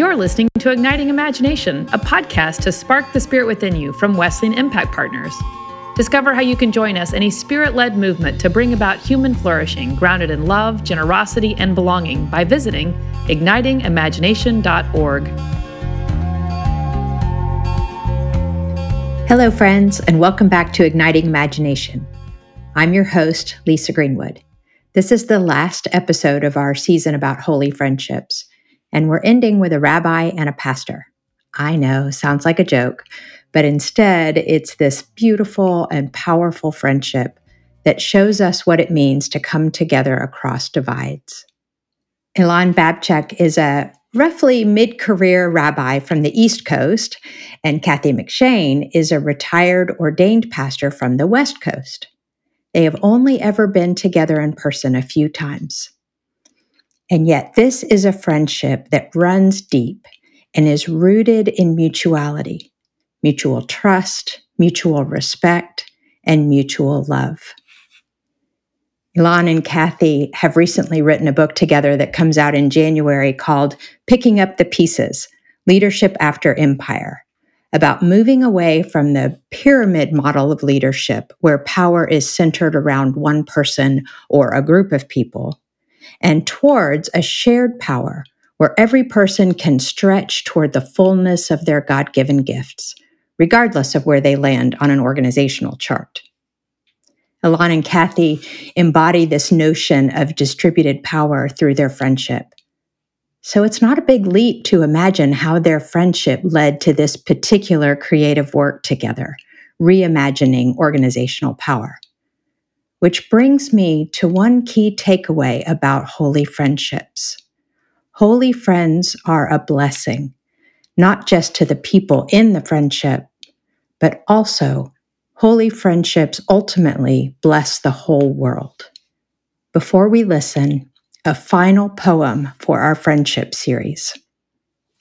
You're listening to Igniting Imagination, a podcast to spark the spirit within you from Wesleyan Impact Partners. Discover how you can join us in a spirit led movement to bring about human flourishing grounded in love, generosity, and belonging by visiting ignitingimagination.org. Hello, friends, and welcome back to Igniting Imagination. I'm your host, Lisa Greenwood. This is the last episode of our season about holy friendships, and we're ending with a rabbi and a pastor. I know, sounds like a joke, but instead, it's this beautiful and powerful friendship that shows us what it means to come together across divides. Elan Babchuck is a roughly mid career rabbi from the East Coast, and Kathi McShane is a retired ordained pastor from the West Coast. They have only ever been together in person a few times. And yet, this is a friendship that runs deep and is rooted in mutuality mutual trust, mutual respect, and mutual love. Elan and Kathi have recently written a book together that comes out in January called Picking Up the Pieces Leadership After Empire, about moving away from the pyramid model of leadership, where power is centered around one person or a group of people, and towards a shared power where every person can stretch toward the fullness of their God given gifts regardless of where they land on an organizational chart. Elan and Kathi embody this notion of distributed power through their friendship. So it's not a big leap to imagine how their friendship led to this particular creative work together, reimagining organizational power. Which brings me to one key takeaway about holy friendships. Holy friends are a blessing, not just to the people in the friendship, but also holy friendships ultimately bless the whole world. Before we listen, a final poem for our friendship series.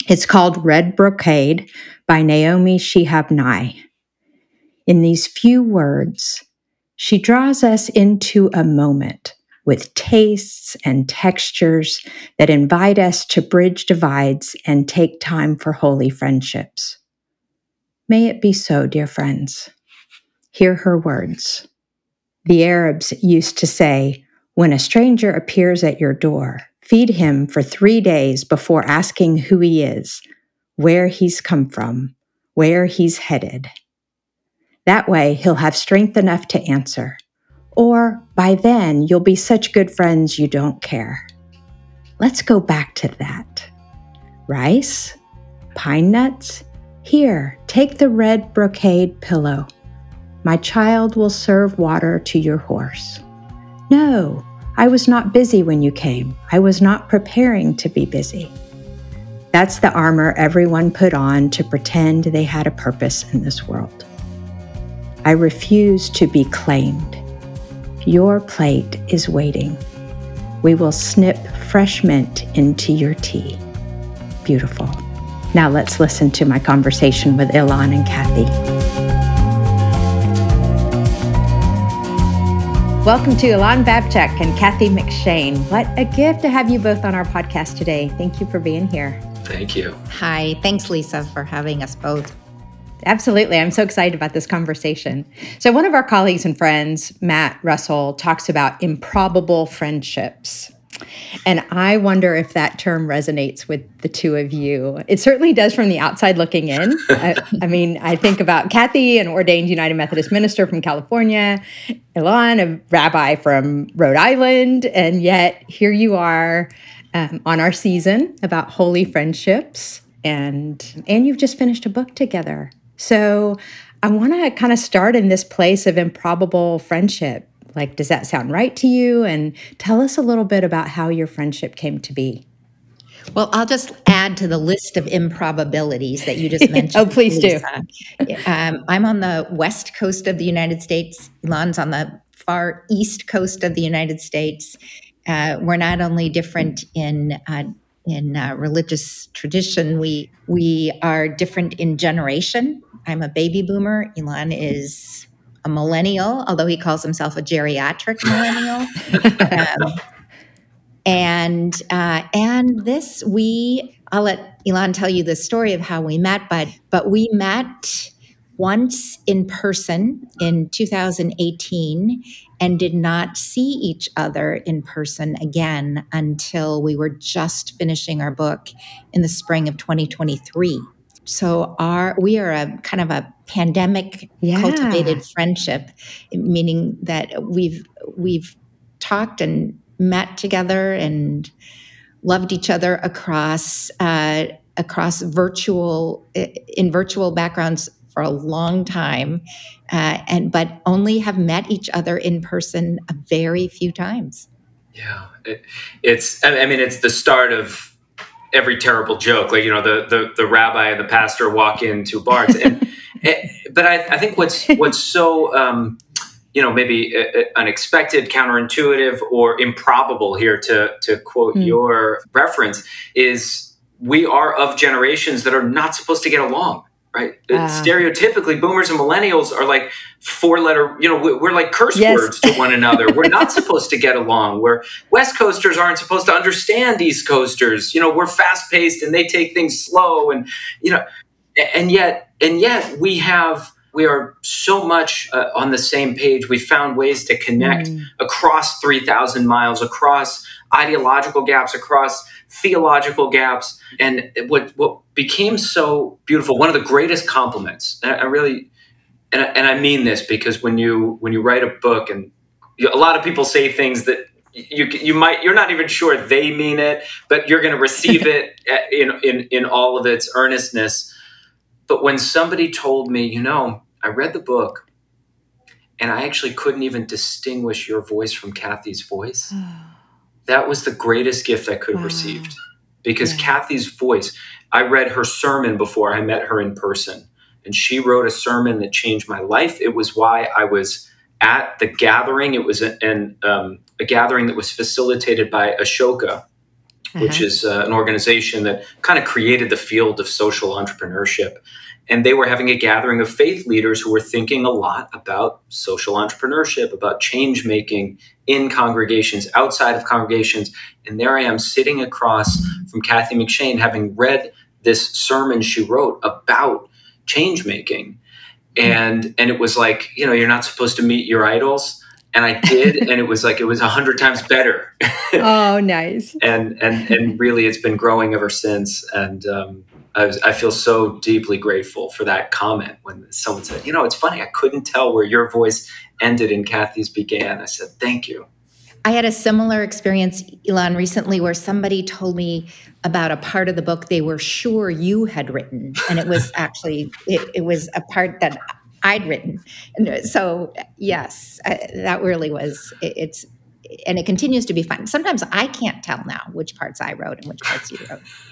It's called Red Brocade by Naomi Shihab Nye. In these few words, she draws us into a moment with tastes and textures that invite us to bridge divides and take time for holy friendships. May it be so, dear friends. Hear her words. The Arabs used to say, When a stranger appears at your door, feed him for three days before asking who he is, where he's come from, where he's headed. That way, he'll have strength enough to answer. Or by then, you'll be such good friends you don't care. Let's go back to that. Rice, pine nuts, here, take the red brocade pillow. My child will serve water to your horse. No, I was not busy when you came. I was not preparing to be busy. That's the armor everyone put on to pretend they had a purpose in this world. I refuse to be claimed. Your plate is waiting. We will snip fresh mint into your tea. Beautiful. Now let's listen to my conversation with Elan and Kathi. Welcome to Elan Babchuck and Kathi McShane. What a gift to have you both on our podcast today. Thank you for being here. Thank you. Hi. Thanks, Lisa, for having us both. Absolutely. I'm so excited about this conversation. So, one of our colleagues and friends, Matt Russell, talks about improbable friendships. And I wonder if that term resonates with the two of you. It certainly does from the outside looking in. I, I, mean, I think about Kathi, an ordained United Methodist minister from California, Elan, a rabbi from Rhode Island, and yet here you are um, on our season about holy friendships, and and you've just finished a book together. So I want to kind of start in this place of improbable friendship like, does that sound right to you? And tell us a little bit about how your friendship came to be. Well, I'll just add to the list of improbabilities that you just mentioned. oh, please do. Um, I'm on the west coast of the United States. Elan's on the far east coast of the United States. Uh, we're not only different in uh, in uh, religious tradition, we we are different in generation. I'm a baby boomer. Elan is a millennial, although he calls himself a geriatric millennial. um, and uh, and this we I'll let Elan tell you the story of how we met, but but we met once in person in 2018 and did not see each other in person again until we were just finishing our book in the spring of 2023. So our we are a kind of a pandemic yeah. cultivated friendship, meaning that we've we've talked and met together and loved each other across uh, across virtual in virtual backgrounds for a long time, uh, and but only have met each other in person a very few times. Yeah, it, it's. I mean, it's the start of every terrible joke. Like you know, the the, the rabbi and the pastor walk into bars, and, and but I, I think what's what's so. Um, you know, maybe uh, uh, unexpected, counterintuitive, or improbable here to to quote mm. your reference is we are of generations that are not supposed to get along right? Uh, Stereotypically, boomers and millennials are like four letter, you know, we're like curse yes. words to one another. we're not supposed to get along. We're West Coasters aren't supposed to understand East Coasters. You know, we're fast paced and they take things slow and, you know, and yet, and yet we have, we are so much uh, on the same page. We found ways to connect mm. across 3,000 miles, across ideological gaps, across theological gaps. And what, what became so beautiful, one of the greatest compliments, I really, and I, and I mean this because when you, when you write a book and a lot of people say things that you you might you're not even sure they mean it, but you're going to receive it eh, in in in all of its earnestness. But when somebody told me, you know, I read the book, and I actually couldn't even distinguish your voice from Kathi's voice. Oh. That was the greatest gift I could have wow. received because yeah. Kathi's voice, I read her sermon before I met her in person, and she wrote a sermon that changed my life. It was why I was at the gathering. It was an, um, a gathering that was facilitated by Ashoka, uh-huh. which is uh, an organization that kind of created the field of social entrepreneurship. And they were having a gathering of faith leaders who were thinking a lot about social entrepreneurship, about change making in congregations, outside of congregations. And there I am sitting across from Kathi McShane, having read this sermon she wrote about change making. And and it was like, you know, you're not supposed to meet your idols. And I did, and it was like it was a hundred times better. oh, nice. and and and really, it's been growing ever since. And um, I, was, I feel so deeply grateful for that comment when someone said, you know, it's funny, I couldn't tell where your voice ended and Kathi's began. I said, thank you. I had a similar experience, Elan, recently where somebody told me about a part of the book they were sure you had written. And it was actually, it, it was a part that I'd written. And so, yes, I, that really was, it, it's, and it continues to be fun. Sometimes I can't tell now which parts I wrote and which parts you wrote.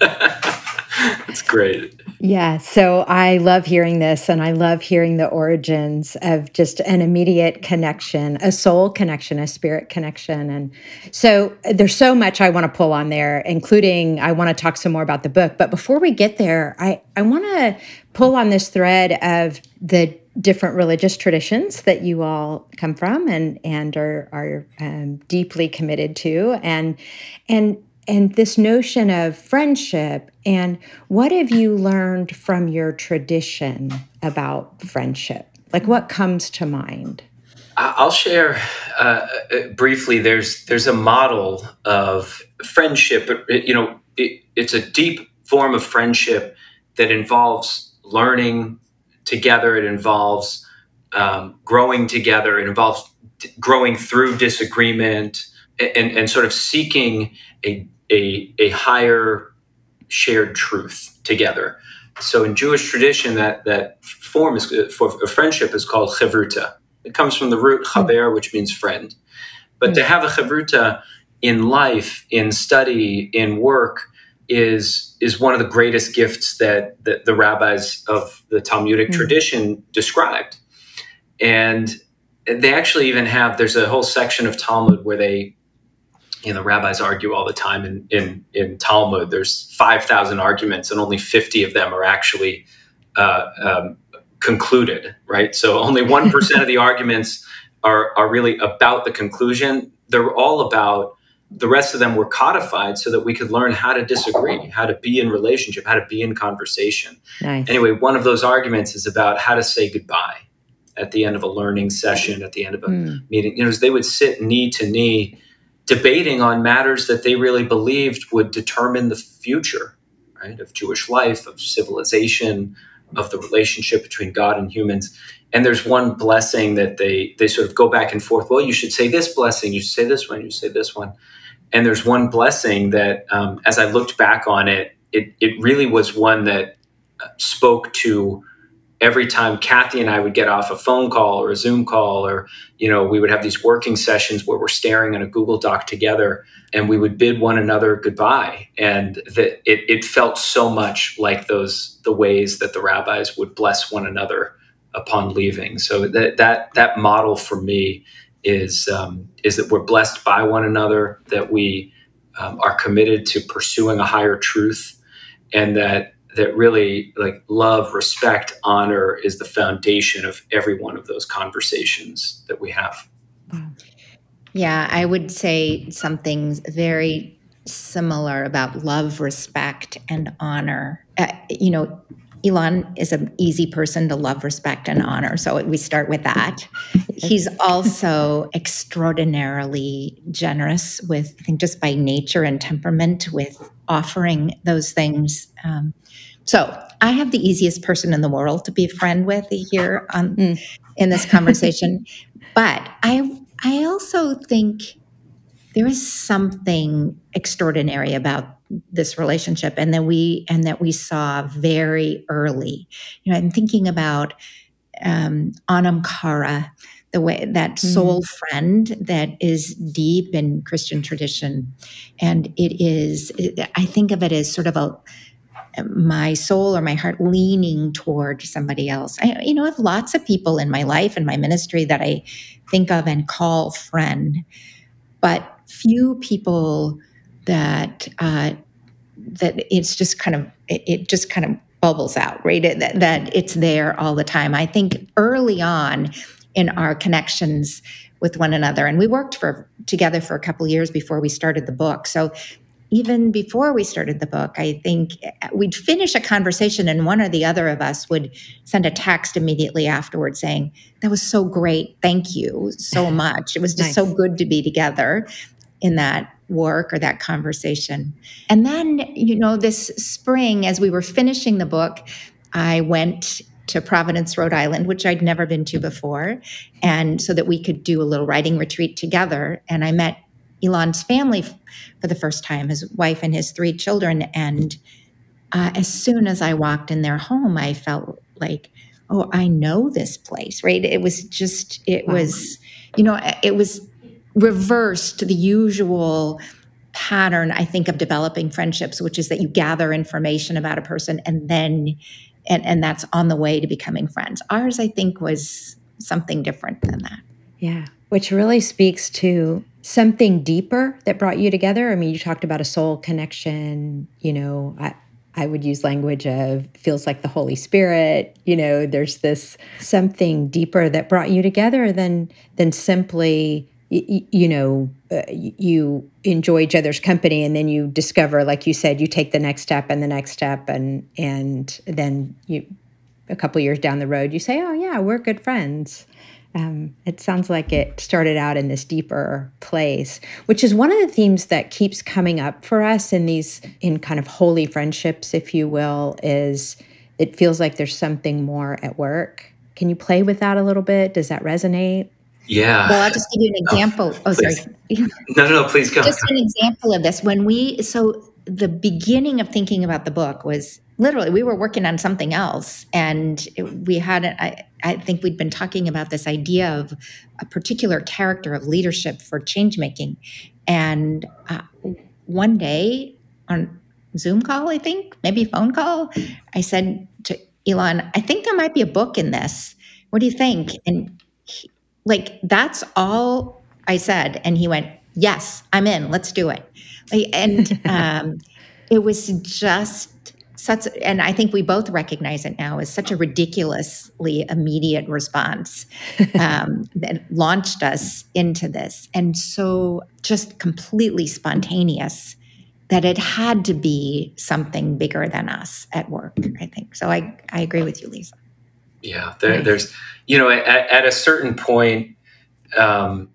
That's great. Yeah. So I love hearing this and I love hearing the origins of just an immediate connection, a soul connection, a spirit connection. And so there's so much I want to pull on there, including I want to talk some more about the book. But before we get there, I, I want to pull on this thread of the different religious traditions that you all come from and and are are um, deeply committed to. And and and this notion of friendship and what have you learned from your tradition about friendship? Like what comes to mind? I'll share uh, briefly there's there's a model of friendship you know it, it's a deep form of friendship that involves learning together. It involves um, growing together. It involves t- growing through disagreement and, and sort of seeking a, a, a higher shared truth together. So in Jewish tradition, that, that form is, uh, for a friendship is called chavruta. It comes from the root hmm. chaver, which means friend. But to hmm. have a chavruta in life, in study, in work, is is one of the greatest gifts that, that the rabbis of the Talmudic mm-hmm. tradition described. And they actually even have there's a whole section of Talmud where they you know the rabbis argue all the time in in, in Talmud. There's five thousand arguments, and only fifty of them are actually uh, um, concluded. Right, so only one percent of the arguments are are really about the conclusion. They're all about the rest of them were codified so that we could learn how to disagree, how to be in relationship, how to be in conversation. Nice. Anyway, one of those arguments is about how to say goodbye at the end of a learning session, at the end of a Mm. meeting. You know, they would sit knee to knee debating on matters that they really believed would determine the future, right, of Jewish life, of civilization, of the relationship between God and humans. And there's one blessing that they they sort of go back and forth. Well, you should say this blessing. You should say this one. You should say this one. And there's one blessing that, um, as I looked back on it, it it really was one that uh, spoke to every time Kathi and I would get off a phone call or a Zoom call, or you know, we would have these working sessions where we're staring at a Google Doc together, and we would bid one another goodbye, and that it, it felt so much like those the ways that the rabbis would bless one another upon leaving. So that that that model for me is um, is that we're blessed by one another, that we um, are committed to pursuing a higher truth, and that that really like love, respect, honor is the foundation of every one of those conversations that we have. Yeah, I would say something very similar about love, respect, and honor. Uh, you know, Elan is an easy person to love, respect, and honor. So we start with that. He's also extraordinarily generous with, I think, just by nature and temperament, with offering those things. Um, so I have the easiest person in the world to be a friend with here on Mm. in this conversation. but I I also think there is something extraordinary about this relationship and that we and that we saw very early. You know, I'm thinking about um, Anam Cara, the way that soul friend that is deep in Christian tradition, and it is. I think of it as sort of a my soul or my heart leaning toward somebody else. I, you know, I have lots of people in my life and my ministry that I think of and call friend, but few people that uh, that it's just kind of it, it just kind of bubbles out, right? It, that, that it's there all the time. I think early on in our connections with one another, and we worked for together for a couple years before we started the book. So even before we started the book, I think uh, we'd finish a conversation and one or the other of us would send a text immediately afterwards saying, That was so great. Thank you so much. It was just Nice. so good to be together in that work or that conversation. And then, you know, this spring, as we were finishing the book, I went to Providence, Rhode Island, which I'd never been to before, and so that we could do a little writing retreat together. And I met Elan's family for the first time, his wife and his three children. And uh, as soon as I walked in their home, I felt like, oh, I know this place, right? It was just, it Wow. was, you know, it was reversed to the usual pattern, I think, of developing friendships, which is that you gather information about a person and then, and, and that's on the way to becoming friends. Ours, I think, was something different than that. Yeah, which really speaks to something deeper that brought you together. I mean, you talked about a soul connection, you know, I I would use language of feels like the Holy Spirit, you know, there's this something deeper that brought you together than than simply you know, uh, you enjoy each other's company and then you discover like you said you take the next step and the next step and and then you a couple years down the road you say oh yeah we're good friends um, it sounds like it started out in this deeper place, which is one of the themes that keeps coming up for us in these, in kind of holy friendships, if you will, is it feels like there's something more at work. Can you play with that a little bit? Does that resonate? Yeah. Well, I'll just give you an example. Oh, sorry. no, no, no, please go. just an example of this when we so the beginning of thinking about the book was literally we were working on something else and we had I, I think we'd been talking about this idea of a particular character of leadership for change making and uh, one day on zoom call i think maybe phone call i said to elan i think there might be a book in this what do you think and he, like that's all i said. And he went yes i'm in. Let's do it. And um, it was just such and i think we both recognize it now as such a ridiculously immediate response um, that launched us into this. And so just completely spontaneous that it had to be something bigger than us at work i think. So i, I agree with you lisa yeah there, there's you know at, at a certain point um,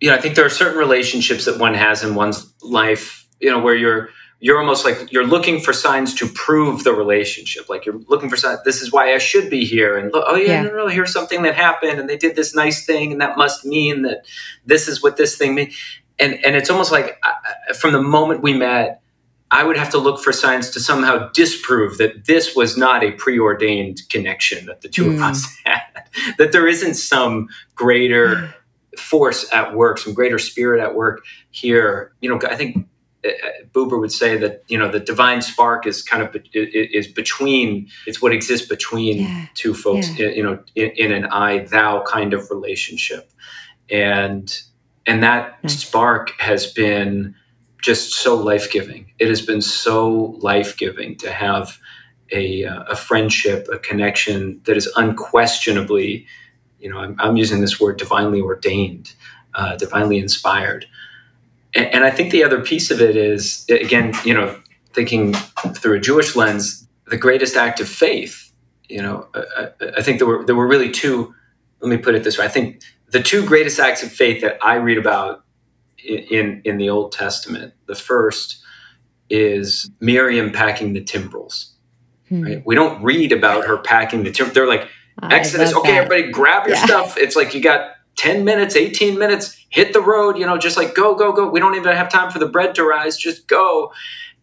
you know i think there are certain relationships that one has in one's life you know where you're you're almost like you're looking for signs to prove the relationship. Like you're looking for signs. This is why I should be here. And oh yeah, yeah. no, no, here's something that happened, and they did this nice thing, and that must mean that this is what this thing means. And and it's almost like uh, from the moment we met, I would have to look for signs to somehow disprove that this was not a preordained connection that the two mm. of us had. that there isn't some greater force at work, some greater spirit at work here. You know, I think uh, Buber would say that you know the divine spark is kind of is between it's what exists between yeah. two folks yeah. you know in, in, an I thou kind of relationship and and that nice. spark has been just so life giving it has been so life giving to have a, uh, a friendship a connection that is unquestionably you know I'm, I'm using this word divinely ordained uh, divinely inspired and, and I think the other piece of it is, again, you know, thinking through a Jewish lens, the greatest act of faith. You know, I, I think there were there were really two. Let me put it this way: I think the two greatest acts of faith that I read about in in the Old Testament. The first is Miriam packing the timbrels. Hmm. Right? We don't read about her packing the timbrels. They're like Exodus. Okay, that. everybody, grab your yeah. stuff. It's like you got 10 minutes, 18 minutes, hit the road, you know, just like go, go, go. We don't even have time for the bread to rise, just go.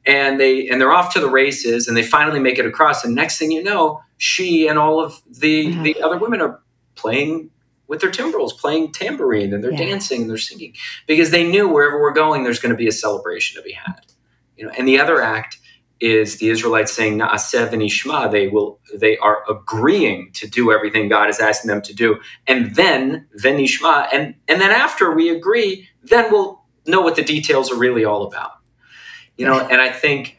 And they and they're off to the races and they finally make it across. And next thing you know, she and all of the mm-hmm. the other women are playing with their timbrels, playing tambourine, and they're dancing and they're singing. Because they knew wherever we're going, there's going to be a celebration to be had. You know, and the other act is the Israelites saying Na'aseh v'nishma. They will they are agreeing to do everything God is asking them to do, and then v'nishma, and and then after we agree, then we'll know what the details are really all about. You know, and I think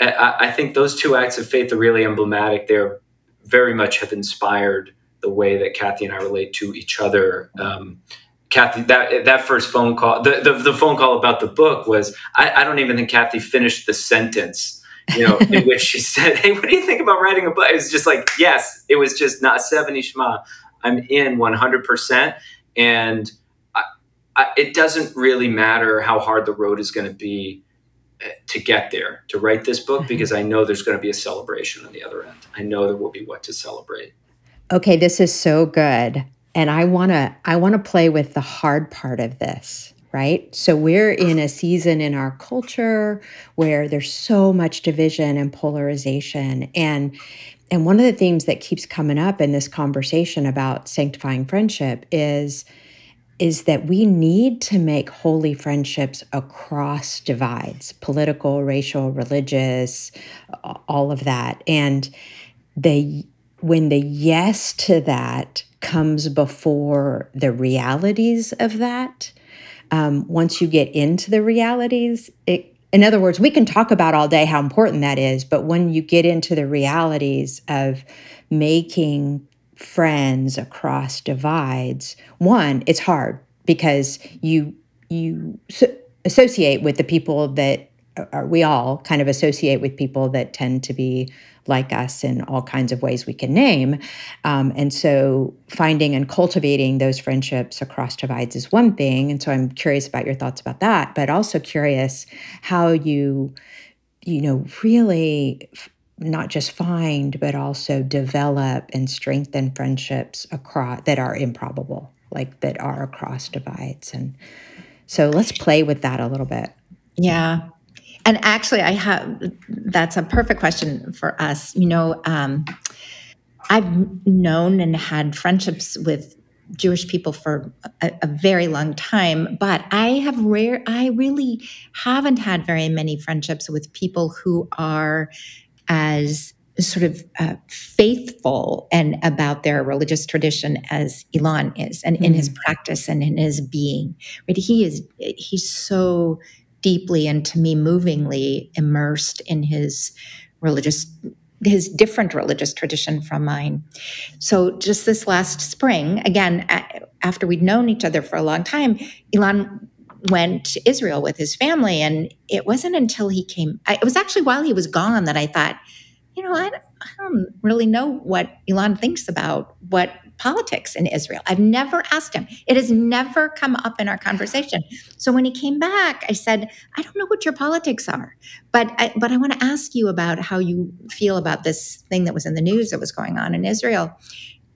I, I think those two acts of faith are really emblematic. They're very much have inspired the way that Kathi and I relate to each other. Um, Kathi, that that first phone call, the, the, the phone call about the book was, I, I, don't even think Kathi finished the sentence you know, in which she said, "Hey, what do you think about writing a book?" It was just like, yes, it was just na'aseh v'nishma. I'm in one hundred percent, and I, I, it doesn't really matter how hard the road is going to be eh, to get there to write this book mm-hmm. because I know there's going to be a celebration on the other end. I know there will be what to celebrate. Okay, this is so good. And I want to I want to play with the hard part of this right? So we're in a season in our culture where there's so much division and polarization and and one of the themes that keeps coming up in this conversation about sanctifying friendship is is that we need to make holy friendships across divides political racial religious all of that and the when the yes to that comes before the realities of that um, once you get into the realities, it, in other words, we can talk about all day how important that is, but when you get into the realities of making friends across divides, one, it's hard because you you so associate with the people that are, we all kind of associate with people that tend to be like us in all kinds of ways we can name. Um, and so finding and cultivating those friendships across divides is one thing. And so I'm curious about your thoughts about that, but also curious how you, you know, really not just find, but also develop and strengthen friendships across that are improbable, like that are across divides. And so let's play with that a little bit. Yeah. And actually, I have that's a perfect question for us. You know, um, I've known and had friendships with Jewish people for a, a, very long time, but I have rare, I really haven't had very many friendships with people who are as sort of uh, faithful and about their religious tradition as Elan is, and mm-hmm. in his mm. practice and in his being. Right, he is he's so deeply and to me movingly immersed in his religious his different religious tradition from mine. So just this last spring, again, after we'd known each other for a long time, elan went to Israel with his family. And it wasn't until he came, it was actually while he was gone that I thought, you know, I, I don't really know what elan thinks about what politics in Israel. I've never asked him. It has never come up in our conversation. So when he came back, I said, "I don't know what your politics are, but I, but I want to ask you about how you feel about this thing that was in the news that was going on in Israel."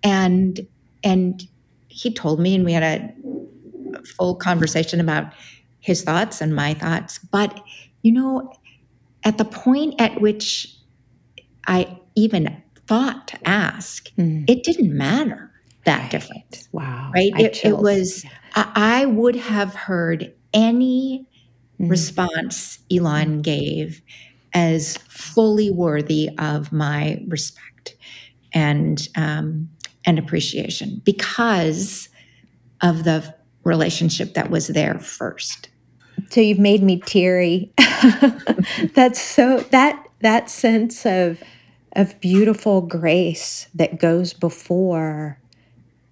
And and he told me, and we had a full conversation about his thoughts and my thoughts. But you know, at the point at which I even thought to ask, mm. it didn't matter that right. different. Wow. Right? It, it, was, I, I, would have heard any mm. response Elan gave as fully worthy of my respect and um, and appreciation because of the relationship that was there first. So you've made me teary. That's so that that sense of of beautiful grace that goes before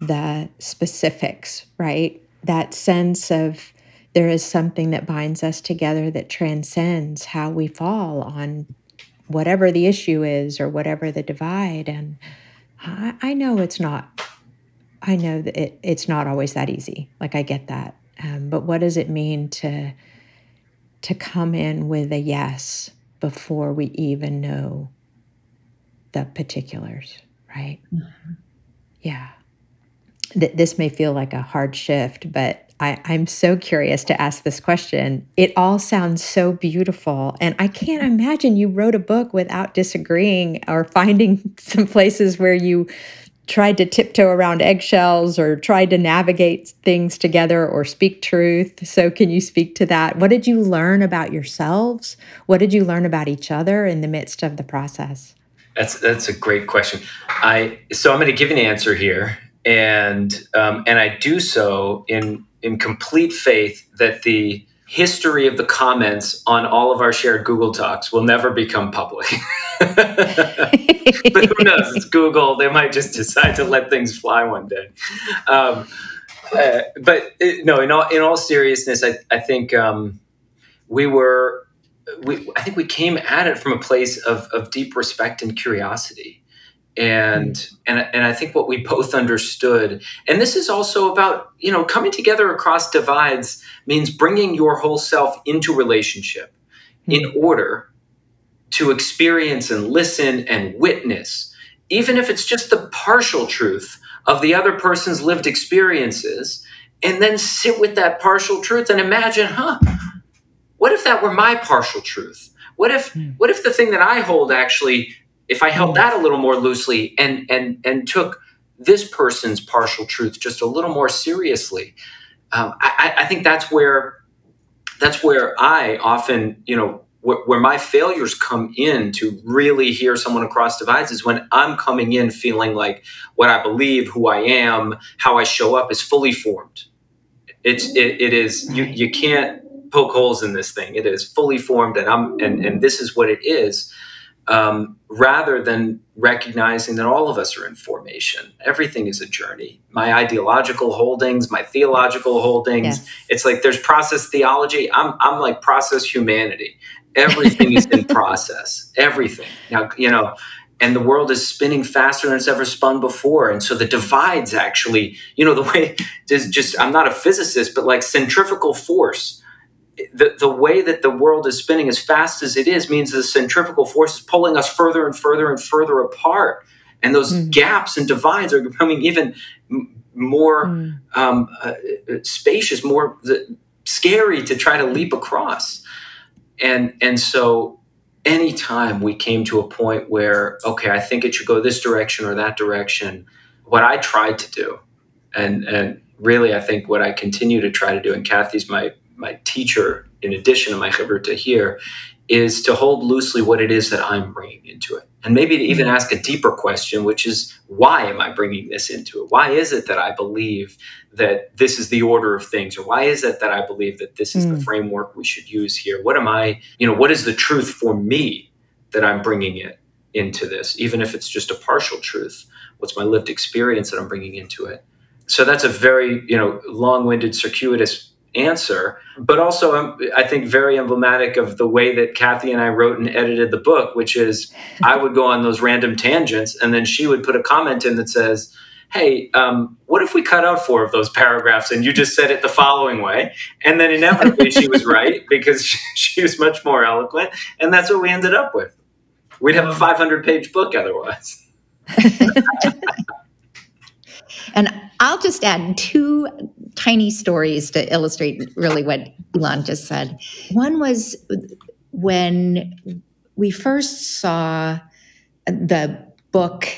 the specifics, right? That sense of there is something that binds us together that transcends how we fall on whatever the issue is or whatever the divide. And I, I know it's not, I know that it, it's not always that easy. Like I get that. Um, but what does it mean to to come in with a yes before we even know the particulars, right? Mm-hmm. Yeah. Th- this may feel like a hard shift, but I, I'm so curious to ask this question. It all sounds so beautiful. And I can't imagine you wrote a book without disagreeing or finding some places where you tried to tiptoe around eggshells or tried to navigate things together or speak truth. So, can you speak to that? What did you learn about yourselves? What did you learn about each other in the midst of the process? That's that's a great question. I so I'm going to give an answer here, and um, and I do so in in complete faith that the history of the comments on all of our shared Google Docs will never become public. but who knows? It's Google. They might just decide to let things fly one day. Um, uh, but uh, no, in all in all seriousness, I I think um, we were we, I think we came at it from a place of, of deep respect and curiosity. And, mm. and and I think what we both understood, and this is also about you know coming together across divides means bringing your whole self into relationship mm. in order to experience and listen and witness, even if it's just the partial truth of the other person's lived experiences, and then sit with that partial truth and imagine, huh, what if that were my partial truth? What if mm. what if the thing that I hold actually, if I held mm. that a little more loosely and and and took this person's partial truth just a little more seriously? Um, I, I think that's where that's where I often, you know, where, where, my failures come in to really hear someone across divides is when I'm coming in feeling like what I believe, who I am, how I show up is fully formed. It's it, it is you you can't poke holes in this thing. It is fully formed, and I'm and and this is what it is. Um, rather than recognizing that all of us are in formation. Everything is a journey. My ideological holdings, my theological holdings. Yes. It's like there's process theology. I'm I'm like process humanity. Everything is in process. Everything. Now you know and the world is spinning faster than it's ever spun before and so the divides actually you know the way just, just i'm not a physicist but like centrifugal force the, the way that the world is spinning as fast as it is means the centrifugal force is pulling us further and further and further apart. And those mm. gaps and divides are becoming even more mm. um, uh, spacious, more scary to try to leap across. And, and so anytime we came to a point where, okay, I think it should go this direction or that direction, what I tried to do, and, and really I think what I continue to try to do, and Kathi's my my teacher, in addition to my chavruta here, is to hold loosely what it is that I'm bringing into it. And maybe to even mm-hmm. ask a deeper question, which is why am I bringing this into it? Why is it that I believe that this is the order of things? Or why is it that I believe that this is mm. the framework we should use here? What am I, you know, what is the truth for me that I'm bringing it into this, even if it's just a partial truth? What's my lived experience that I'm bringing into it? So that's a very, you know, long-winded, circuitous answer, but also um, I think very emblematic of the way that Kathi and I wrote and edited the book, which is I would go on those random tangents, and then she would put a comment in that says, "Hey, um, what if we cut out four of those paragraphs and you just said it the following way?" And then inevitably she was right because she was much more eloquent, and that's what we ended up with. We'd have a 500-page book otherwise. and I'll just add two tiny stories to illustrate really what Elan just said. One was when we first saw the book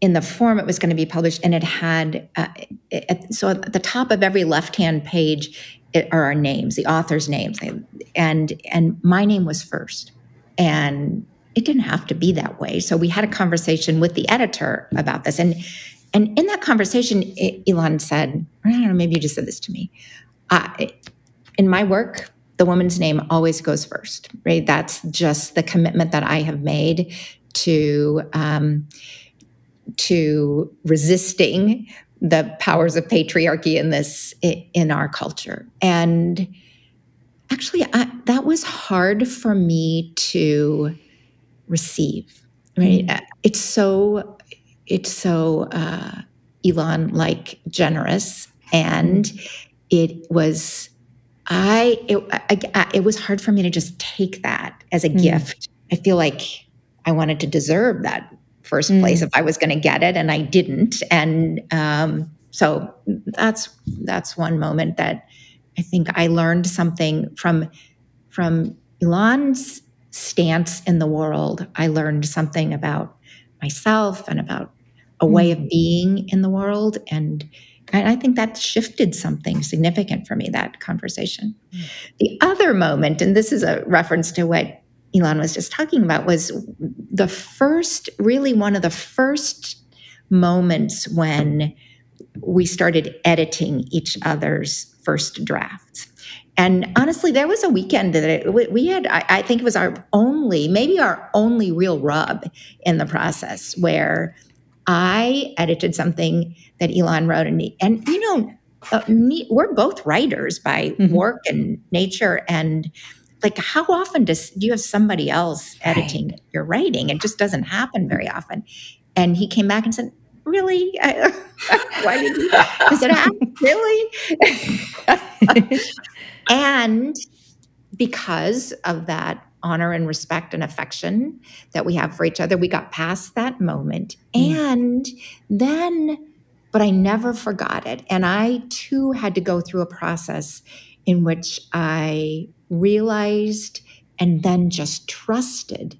in the form it was going to be published, and it had uh, it, so at the top of every left-hand page it, are our names, the author's names, and and my name was first, and it didn't have to be that way. So we had a conversation with the editor about this, and and in that conversation, Elan said, I don't know, maybe you just said this to me. Uh, in my work, the woman's name always goes first, right? That's just the commitment that I have made to um, to resisting the powers of patriarchy in this in our culture. And actually, I, that was hard for me to receive. Right? Mm-hmm. It's so it's so uh, Elan like generous, and it was I it, I, it was hard for me to just take that as a mm. gift. I feel like I wanted to deserve that first mm. place if I was going to get it, and I didn't. And um, so that's that's one moment that I think I learned something from from Elan's stance in the world. I learned something about myself and about a way of mm. being in the world and I think that shifted something significant for me, that conversation. Mm. The other moment, and this is a reference to what Elan was just talking about, was the first, really one of the first moments when we started editing each other's first drafts. And honestly, there was a weekend that it, we had, I, I think it was our only, maybe our only real rub in the process where I edited something that Elan wrote, and, and you know, uh, me, we're both writers by mm-hmm. work and nature, and like how often does do you have somebody else editing right. your writing? It just doesn't happen very often. And he came back and said, "Really? I, why did you?" I said, ah, "Really?" and because of that honor and respect and affection that we have for each other. We got past that moment. Mm. And then, but I never forgot it. And I too had to go through a process in which I realized and then just trusted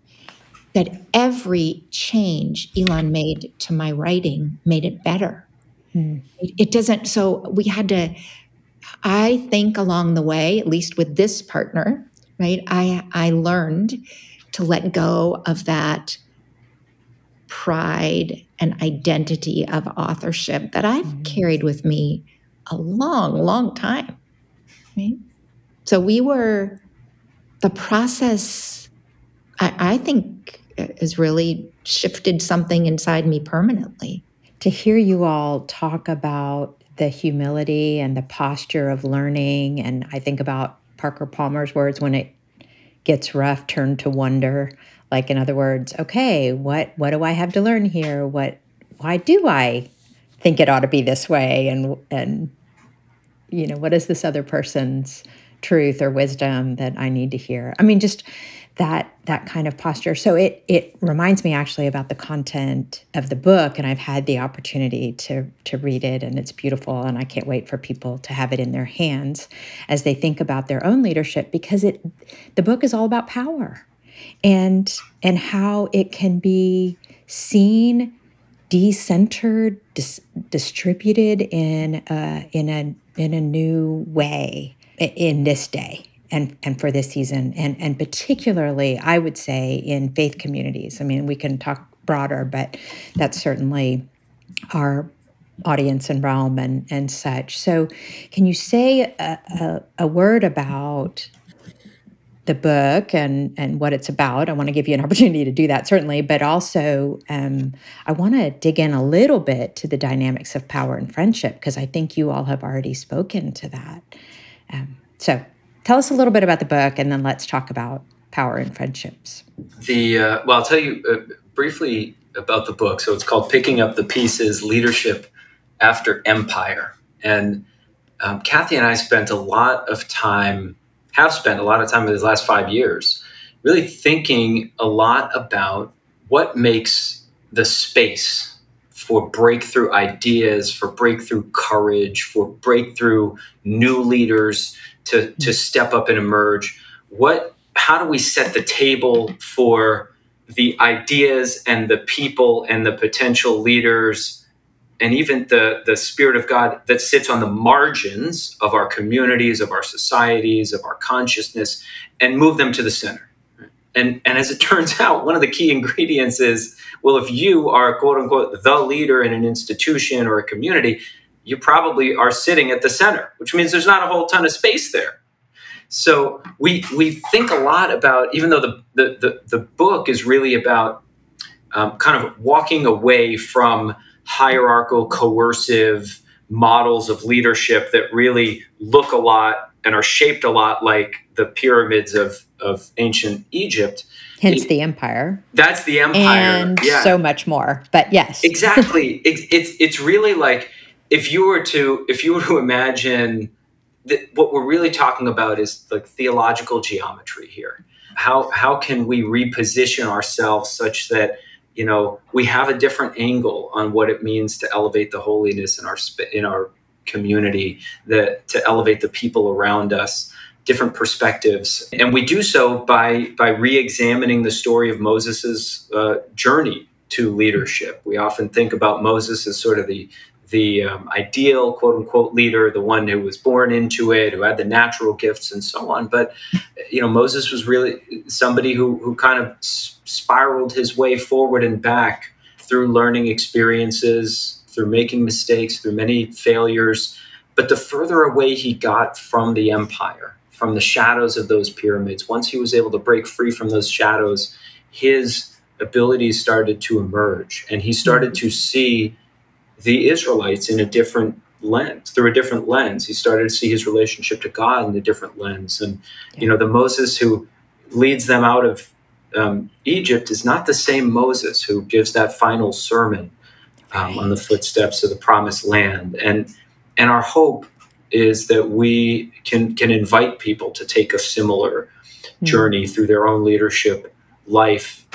that every change Elan made to my writing made it better. Mm. It, it doesn't, so we had to, I think along the way, at least with this partner, right? I, I learned to let go of that pride and identity of authorship that I've mm-hmm. carried with me a long, long time. Right? So we were, the process, I, I think, has really shifted something inside me permanently. To hear you all talk about the humility and the posture of learning, and I think about Parker Palmer's words when it gets rough, turn to wonder. Like in other words, okay, what what do I have to learn here? What why do I think it ought to be this way? And and you know, what is this other person's truth or wisdom that I need to hear? I mean, just that that kind of posture. So it it reminds me actually about the content of the book, and I've had the opportunity to to read it, and it's beautiful, and I can't wait for people to have it in their hands as they think about their own leadership, because it the book is all about power, and and how it can be seen decentered, dis- distributed in a, in a in a new way in this day and and for this season and and particularly I would say in faith communities. I mean, we can talk broader, but that's certainly our audience and realm and and such. So, can you say a, a, a word about the book and and what it's about. I want to give you an opportunity to do that certainly, but also um, I want to dig in a little bit to the dynamics of power and friendship because I think you all have already spoken to that. Um, so tell us a little bit about the book, and then let's talk about power and friendships. The uh, well, I'll tell you uh, briefly about the book. So it's called "Picking Up the Pieces: Leadership After Empire," and um, Kathi and I spent a lot of time, have spent a lot of time in these last five years, really thinking a lot about what makes the space for breakthrough ideas, for breakthrough courage, for breakthrough new leaders to, to step up and emerge. What, how do we set the table for the ideas and the people and the potential leaders and even the, the Spirit of God that sits on the margins of our communities, of our societies, of our consciousness, and move them to the center. And, and as it turns out, one of the key ingredients is well, if you are quote unquote the leader in an institution or a community, you probably are sitting at the center, which means there's not a whole ton of space there. So we we think a lot about, even though the the, the, the book is really about um, kind of walking away from hierarchical, coercive models of leadership that really look a lot and are shaped a lot like the pyramids of, of ancient Egypt. Hence the empire. That's the empire. And yeah. so much more. But yes. exactly. It, it's it's really like if you were to if you were to imagine that what we're really talking about is like theological geometry here. How how can we reposition ourselves such that you know we have a different angle on what it means to elevate the holiness in our in our community that to elevate the people around us different perspectives and we do so by by re-examining the story of moses's uh, journey to leadership we often think about moses as sort of the the um, ideal quote unquote leader, the one who was born into it, who had the natural gifts and so on. But, you know, Moses was really somebody who, who kind of spiraled his way forward and back through learning experiences, through making mistakes, through many failures. But the further away he got from the empire, from the shadows of those pyramids, once he was able to break free from those shadows, his abilities started to emerge and he started to see the Israelites in a different lens, through a different lens. He started to see his relationship to God in a different lens. And, you know, the Moses who leads them out of um, Egypt is not the same Moses who gives that final sermon um, on the footsteps of the promised land. And, and our hope is that we can, can invite people to take a similar mm. journey through their own leadership life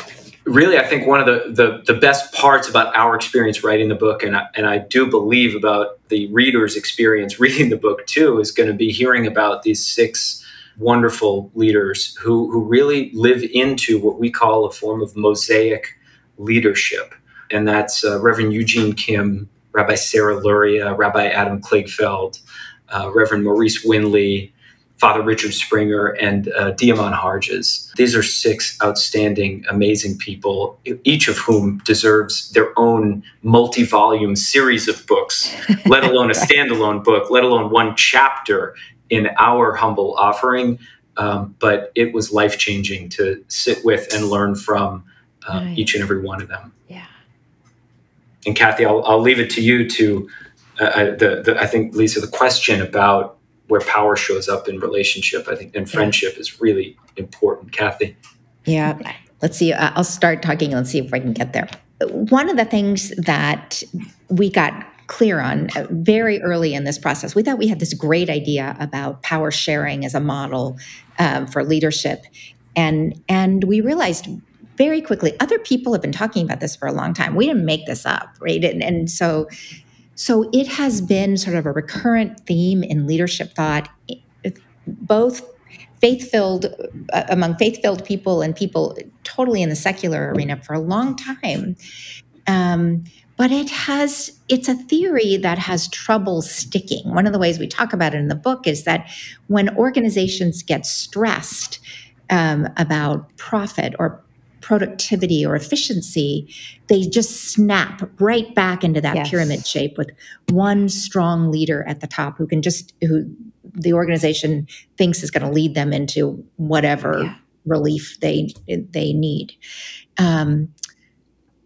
really, I think one of the, the, the best parts about our experience writing the book, and I, and I do believe about the reader's experience reading the book too, is going to be hearing about these six wonderful leaders who, who really live into what we call a form of mosaic leadership. And that's uh, Reverend Eugene Kim, Rabbi Sara Luria, Rabbi Adam Kligfeld, uh, Reverend Maurice Winley, Father Richard Springer, and uh, Diamond Harges. These are six outstanding, amazing people, each of whom deserves their own multi volume series of books, let alone a standalone book, let alone one chapter in our humble offering. Um, but it was life changing to sit with and learn from uh, nice. each and every one of them. Yeah. And Kathi, I'll, I'll leave it to you to, uh, the, the, I think, Lisa, the question about where power shows up in relationship, I think, and friendship is really important. Kathi. Yeah. Let's see. I'll start talking. Let's see if I can get there. One of the things that we got clear on uh, very early in this process, we thought we had this great idea about power sharing as a model um, for leadership, and and we realized very quickly other people have been talking about this for a long time. We didn't make this up, right? And, and so so it has been sort of a recurrent theme in leadership thought, both faith filled uh, among faith filled people and people totally in the secular arena for a long time. Um, but it has it's a theory that has trouble sticking one of the ways we talk about it in the book is that when organizations get stressed um, about profit or productivity or efficiency, they just snap right back into that yes. pyramid shape with one strong leader at the top who can just who the organization thinks is going to lead them into whatever yeah. relief they they need. Um,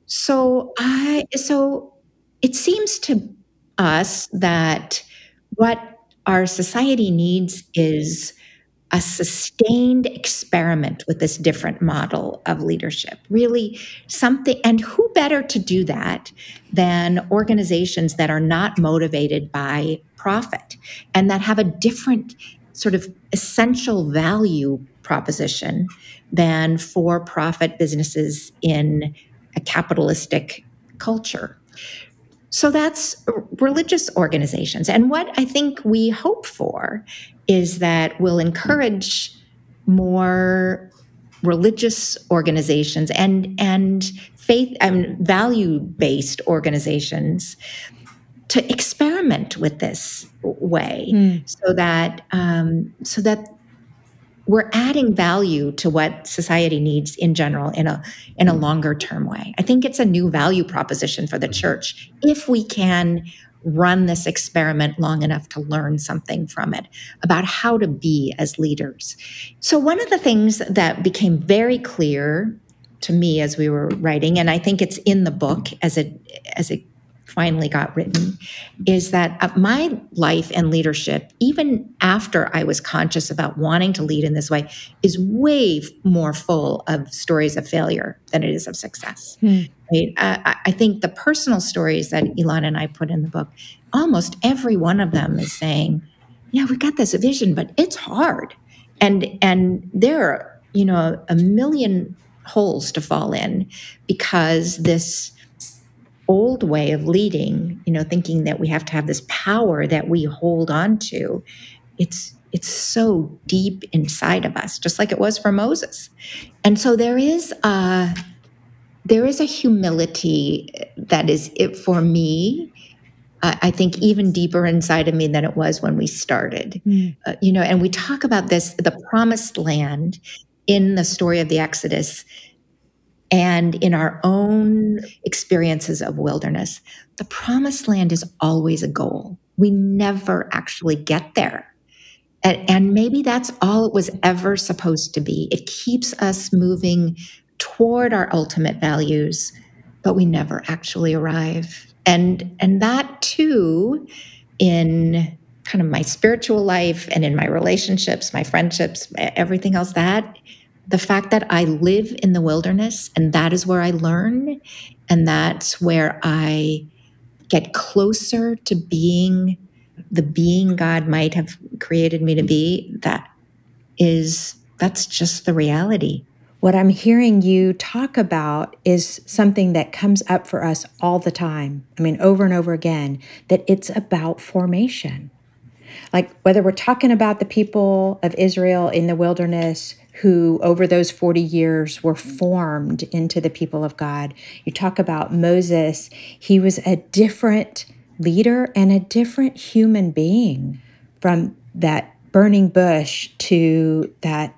so I so it seems to us that what our society needs is a sustained experiment with this different model of leadership. Really, something, and who better to do that than organizations that are not motivated by profit and that have a different sort of essential value proposition than for profit businesses in a capitalistic culture. So that's religious organizations. And what I think we hope for is that we'll encourage more religious organizations and and faith and value based organizations to experiment with this way mm. so that um, so that we're adding value to what society needs in general in a in a longer term way. I think it's a new value proposition for the church if we can run this experiment long enough to learn something from it about how to be as leaders. So one of the things that became very clear to me as we were writing and I think it's in the book as it as it finally got written is that uh, my life and leadership, even after I was conscious about wanting to lead in this way, is way more full of stories of failure than it is of success. Hmm. Right? Uh, I think the personal stories that Elan and I put in the book, almost every one of them is saying, "Yeah, we got this vision, but it's hard," and and there are you know a million holes to fall in because this old way of leading, you know, thinking that we have to have this power that we hold on to, it's it's so deep inside of us, just like it was for Moses. And so there is a there is a humility that is it for me. I think even deeper inside of me than it was when we started. Mm. Uh, you know, and we talk about this the promised land in the story of the Exodus and in our own experiences of wilderness, the promised land is always a goal. We never actually get there. And, and, maybe that's all it was ever supposed to be. It keeps us moving toward our ultimate values, but we never actually arrive. And, and that too, in kind of my spiritual life and in my relationships, my friendships, everything else, that the fact that I live in the wilderness and that is where I learn and that's where I get closer to being the being God might have created me to be, that is, that's just the reality. What I'm hearing you talk about is something that comes up for us all the time. I mean, over and over again, that it's about formation. Like whether we're talking about the people of Israel in the wilderness who, over those 40 years, were formed into the people of God. You talk about Moses, he was a different leader and a different human being from that burning bush to that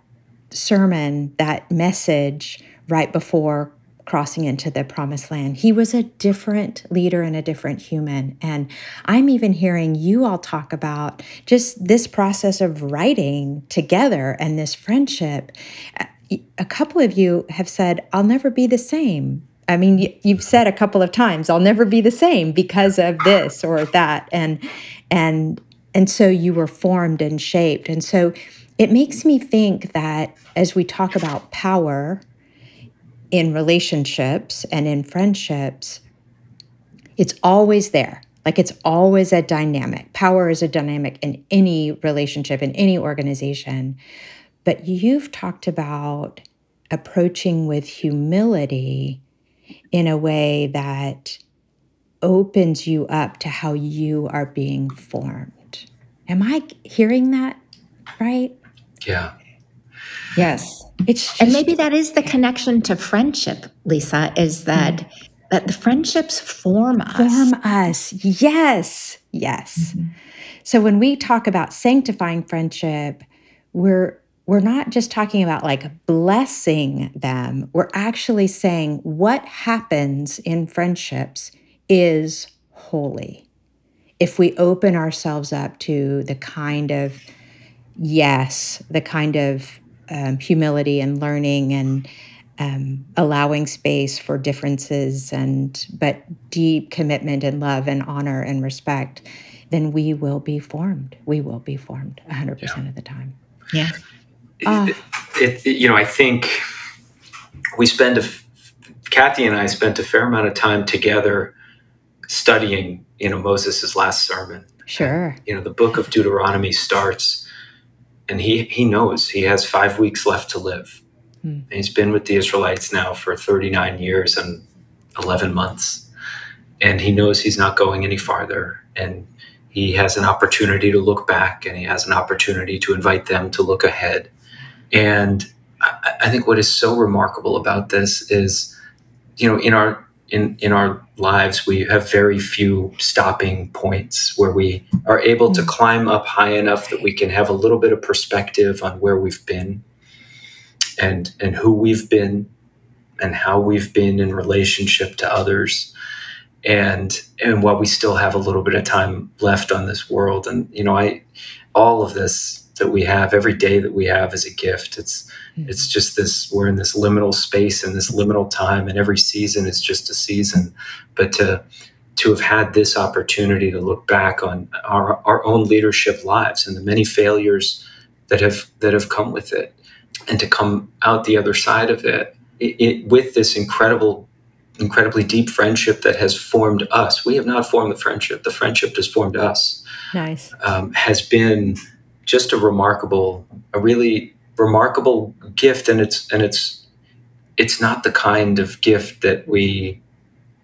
sermon, that message right before crossing into the promised land. He was a different leader and a different human. And I'm even hearing you all talk about just this process of writing together and this friendship. A couple of you have said, I'll never be the same. I mean, you've said a couple of times, I'll never be the same because of this or that. And, and, and so you were formed and shaped. And so it makes me think that as we talk about power, in relationships and in friendships, it's always there. Like it's always a dynamic. Power is a dynamic in any relationship, in any organization. But you've talked about approaching with humility in a way that opens you up to how you are being formed. Am I hearing that right? Yeah. Yes. It's just, and maybe that is the connection to friendship, Lisa, is that mm-hmm. that the friendships form us. Form us. Yes. Yes. Mm-hmm. So when we talk about sanctifying friendship, we're we're not just talking about like blessing them. We're actually saying what happens in friendships is holy. If we open ourselves up to the kind of yes, the kind of um, humility and learning and um, allowing space for differences and but deep commitment and love and honor and respect, then we will be formed. We will be formed 100% yeah. of the time. Yeah. Uh, it, it, you know, I think we spend a, Kathi and I spent a fair amount of time together studying, you know, Moses's last sermon. Sure. You know, the book of Deuteronomy starts and he he knows he has 5 weeks left to live. Hmm. And he's been with the Israelites now for 39 years and 11 months. And he knows he's not going any farther and he has an opportunity to look back and he has an opportunity to invite them to look ahead. And I, I think what is so remarkable about this is, you know, in our in in our lives we have very few stopping points where we are able to mm. climb up high enough that we can have a little bit of perspective on where we've been and and who we've been and how we've been in relationship to others and and while we still have a little bit of time left on this world and you know i all of this that we have every day that we have is a gift it's mm-hmm. it's just this we're in this liminal space and this liminal time and every season is just a season but to to have had this opportunity to look back on our, our own leadership lives and the many failures that have that have come with it and to come out the other side of it, it, it with this incredible incredibly deep friendship that has formed us. We have not formed the friendship; the friendship has formed us. Nice um, has been just a remarkable, a really remarkable gift, and it's and it's it's not the kind of gift that we,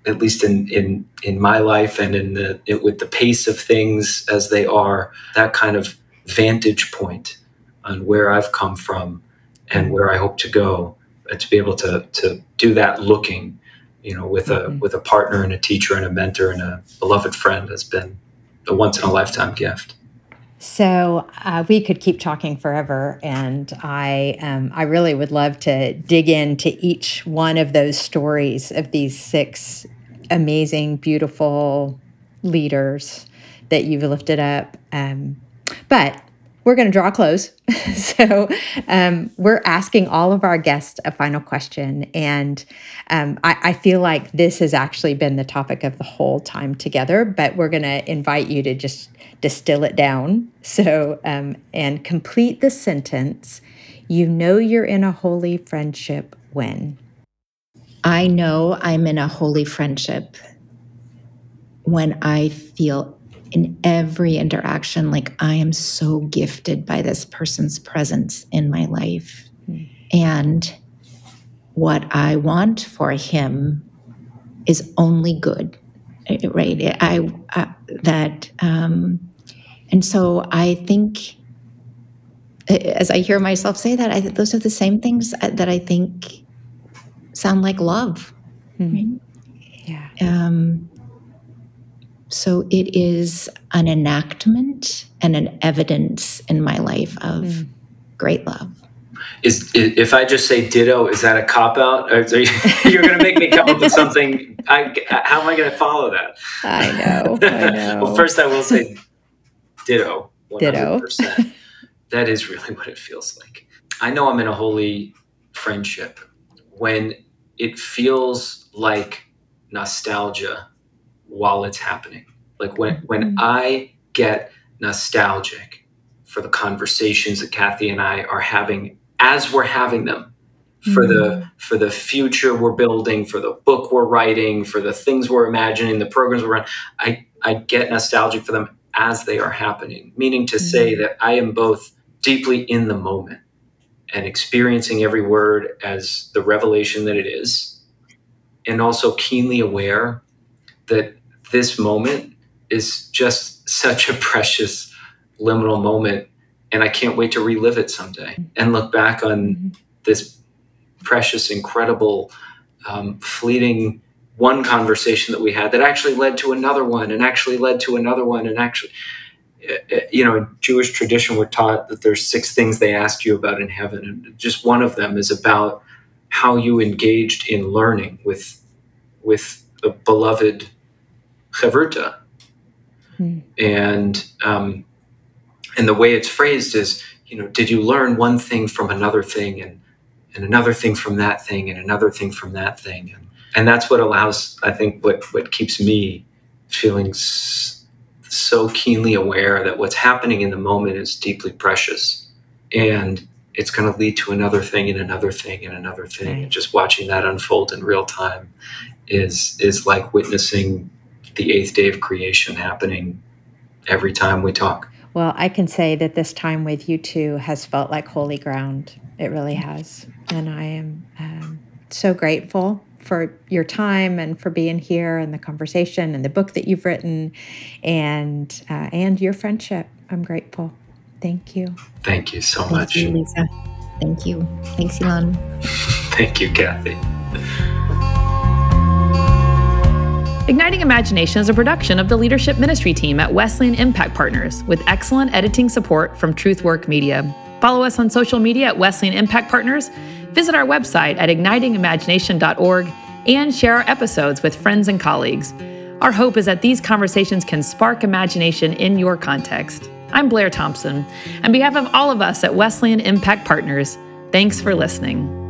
at least in in in my life and in the it, with the pace of things as they are, that kind of vantage point on where I've come from and where I hope to go, uh, to be able to to do that looking, you know, with a mm-hmm. with a partner and a teacher and a mentor and a beloved friend has been a once in a lifetime gift. So uh, we could keep talking forever, and I um, I really would love to dig into each one of those stories of these six amazing, beautiful leaders that you've lifted up. Um, but we're going to draw close. so um, we're asking all of our guests a final question. And um, I, I, feel like this has actually been the topic of the whole time together, but we're going to invite you to just distill it down. So, um, and complete the sentence You know you're in a holy friendship when? I know I'm in a holy friendship when I feel in every interaction like I am so gifted by this person's presence in my life. Mm. And what I want for him is only good, right? I, I that, um, and so I think, as I hear myself say that, I those are the same things that I think sound like love. Mm. Right? Yeah. Um, so it is an enactment and an evidence in my life of mm. great love. Is, if I just say ditto, is that a cop out? are You're going to make me come up with something. I, how am I going to follow that? I know. I know. well, first I will say ditto. 100%. Ditto. that is really what it feels like. I know I'm in a holy friendship when it feels like nostalgia while it's happening. Like when when mm-hmm. I get nostalgic for the conversations that Kathi and I are having as we're having them for mm-hmm. the for the future we're building, for the book we're writing, for the things we're imagining, the programs we're running. I I get nostalgic for them as they are happening, meaning to mm-hmm. say that I am both deeply in the moment and experiencing every word as the revelation that it is, and also keenly aware that this moment is just such a precious liminal moment and i can't wait to relive it someday and look back on mm-hmm. this precious incredible um, fleeting one conversation that we had that actually led to another one and actually led to another one and actually eh, eh, you know in jewish tradition we're taught that there's six things they ask you about in heaven and just one of them is about how you engaged in learning with with a beloved chavruta. Hmm. And um, and the way it's phrased is you know, did you learn one thing from another thing and and another thing from that thing and another thing from that thing and and that's what allows I think what what keeps me feeling so keenly aware that what's happening in the moment is deeply precious and it's going to lead to another thing and another thing and another thing right. and just watching that unfold in real time is is like witnessing the eighth day of creation happening every time we talk well i can say that this time with you two has felt like holy ground it really has and i am um, so grateful for your time and for being here and the conversation and the book that you've written and uh, and your friendship. I'm grateful. Thank you. Thank you so Thank much. You, Lisa. Thank you. Thanks, Elan. Thank you, Kathi. Igniting Imagination is a production of the Leadership Ministry team at Wesleyan Impact Partners with excellent editing support from Truthwork Media. Follow us on social media at Wesleyan Impact Partners Visit our website at ignitingimagination.org and share our episodes with friends and colleagues. Our hope is that these conversations can spark imagination in your context. I'm Blair Thompson. On behalf of all of us at Wesleyan Impact Partners, thanks for listening.